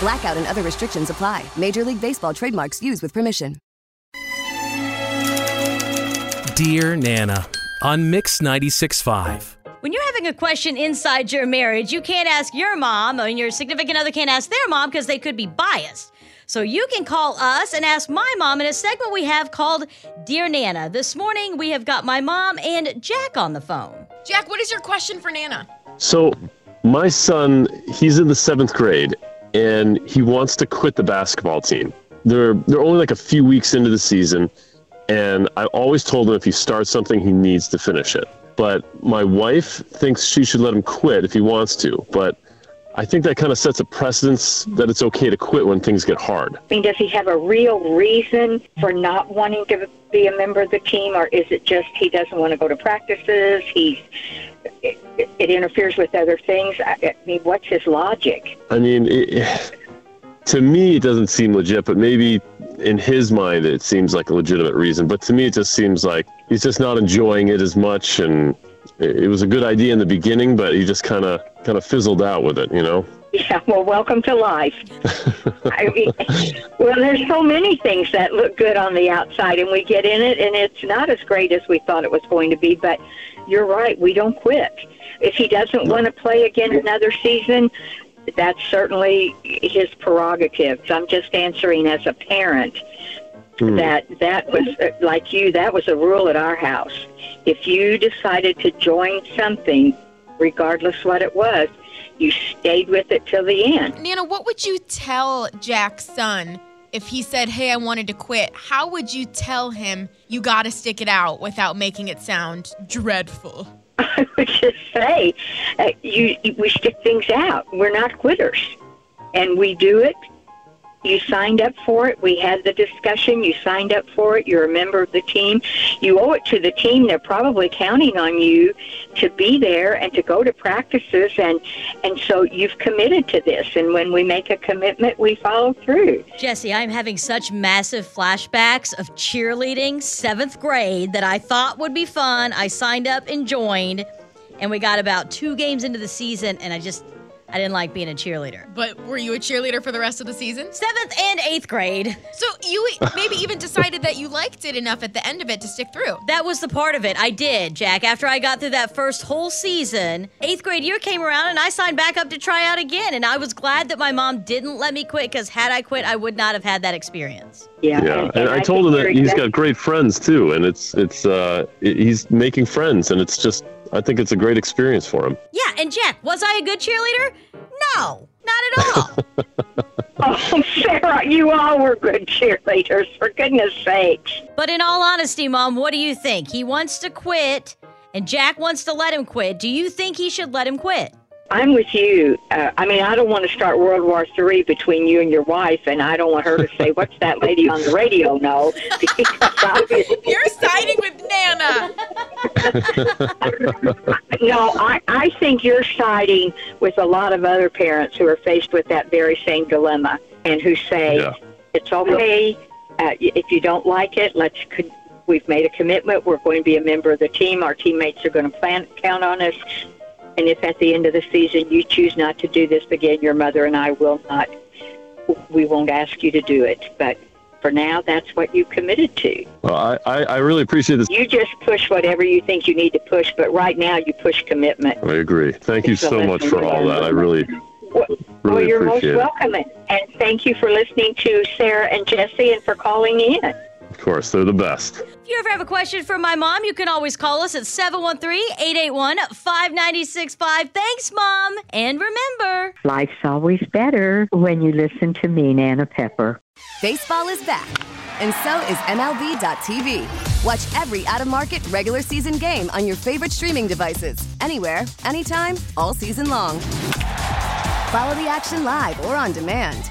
Blackout and other restrictions apply. Major League Baseball trademarks used with permission. Dear Nana on Mix 96.5. When you're having a question inside your marriage, you can't ask your mom, and your significant other can't ask their mom because they could be biased. So you can call us and ask my mom in a segment we have called Dear Nana. This morning we have got my mom and Jack on the phone. Jack, what is your question for Nana? So, my son, he's in the seventh grade, and he wants to quit the basketball team. They're they're only like a few weeks into the season, and I always told him if he starts something, he needs to finish it. But my wife thinks she should let him quit if he wants to. But I think that kind of sets a precedence that it's okay to quit when things get hard. I mean, does he have a real reason for not wanting to be a member of the team, or is it just he doesn't want to go to practices? He's it, it interferes with other things. I, I mean, what's his logic? I mean, it, to me, it doesn't seem legit, but maybe in his mind, it seems like a legitimate reason. But to me, it just seems like he's just not enjoying it as much, and it was a good idea in the beginning, but he just kind of kind of fizzled out with it, you know. Yeah, well, welcome to life. I mean, well, there's so many things that look good on the outside, and we get in it, and it's not as great as we thought it was going to be. But you're right, we don't quit. If he doesn't want to play again another season, that's certainly his prerogative. I'm just answering as a parent hmm. that that was like you. That was a rule at our house. If you decided to join something, regardless what it was, you stayed with it till the end. Nana, what would you tell Jack's son if he said, Hey, I wanted to quit? How would you tell him you got to stick it out without making it sound dreadful? I would just say, uh, you, we stick things out. We're not quitters, and we do it. You signed up for it. We had the discussion. You signed up for it. You're a member of the team. You owe it to the team. They're probably counting on you to be there and to go to practices, and and so you've committed to this. And when we make a commitment, we follow through. Jesse, I'm having such massive flashbacks of cheerleading, seventh grade, that I thought would be fun. I signed up and joined, and we got about two games into the season, and I just. I didn't like being a cheerleader. But were you a cheerleader for the rest of the season? Seventh and eighth grade. So you maybe even decided that you liked it enough at the end of it to stick through. That was the part of it. I did, Jack. After I got through that first whole season, eighth grade year came around and I signed back up to try out again. And I was glad that my mom didn't let me quit because had I quit, I would not have had that experience. Yeah, Yeah, and, I, told him that you're he's got great friends too, and it's it's uh he's making friends, and it's just I think it's a great experience for him. Yeah, and Jack, was I a good cheerleader? No, not at all. Oh, Sarah, you all were good cheerleaders, for goodness sakes. but in all honesty, Mom, what do you think? He wants to quit, and Jack wants to let him quit. Do you think he should let him quit? I'm with you. Uh, I mean, I don't want to start World War III between you and your wife, and I don't want her to say, "What's that lady on the radio?" No, because obviously, You're siding with Nana. no. I, I think you're siding with a lot of other parents who are faced with that very same dilemma, and who say, Yeah. "It's okay uh, if you don't like it. Let's." con- We've made a commitment. We're going to be a member of the team. Our teammates are going to plan, count on us. And if at the end of the season you choose not to do this again, your mother and I will not, we won't ask you to do it. But for now, that's what you committed to. Well, I, I, I really appreciate this. You just push whatever you think you need to push, but right now you push commitment. I agree. Thank you so much for all that. I really Well, well, really you're most it. welcome. And and thank you for listening to Sarah and Jesse and for calling in. Course, they're the best. If you ever have a question for my mom, you can always call us at 713-881-5965. Thanks, Mom. And remember, Life's always better when you listen to me, Nana Pepper. Baseball is back, and so is MLB.tv. Watch every out of market regular season game on your favorite streaming devices, anywhere, anytime, all season long. Follow the action live or on demand.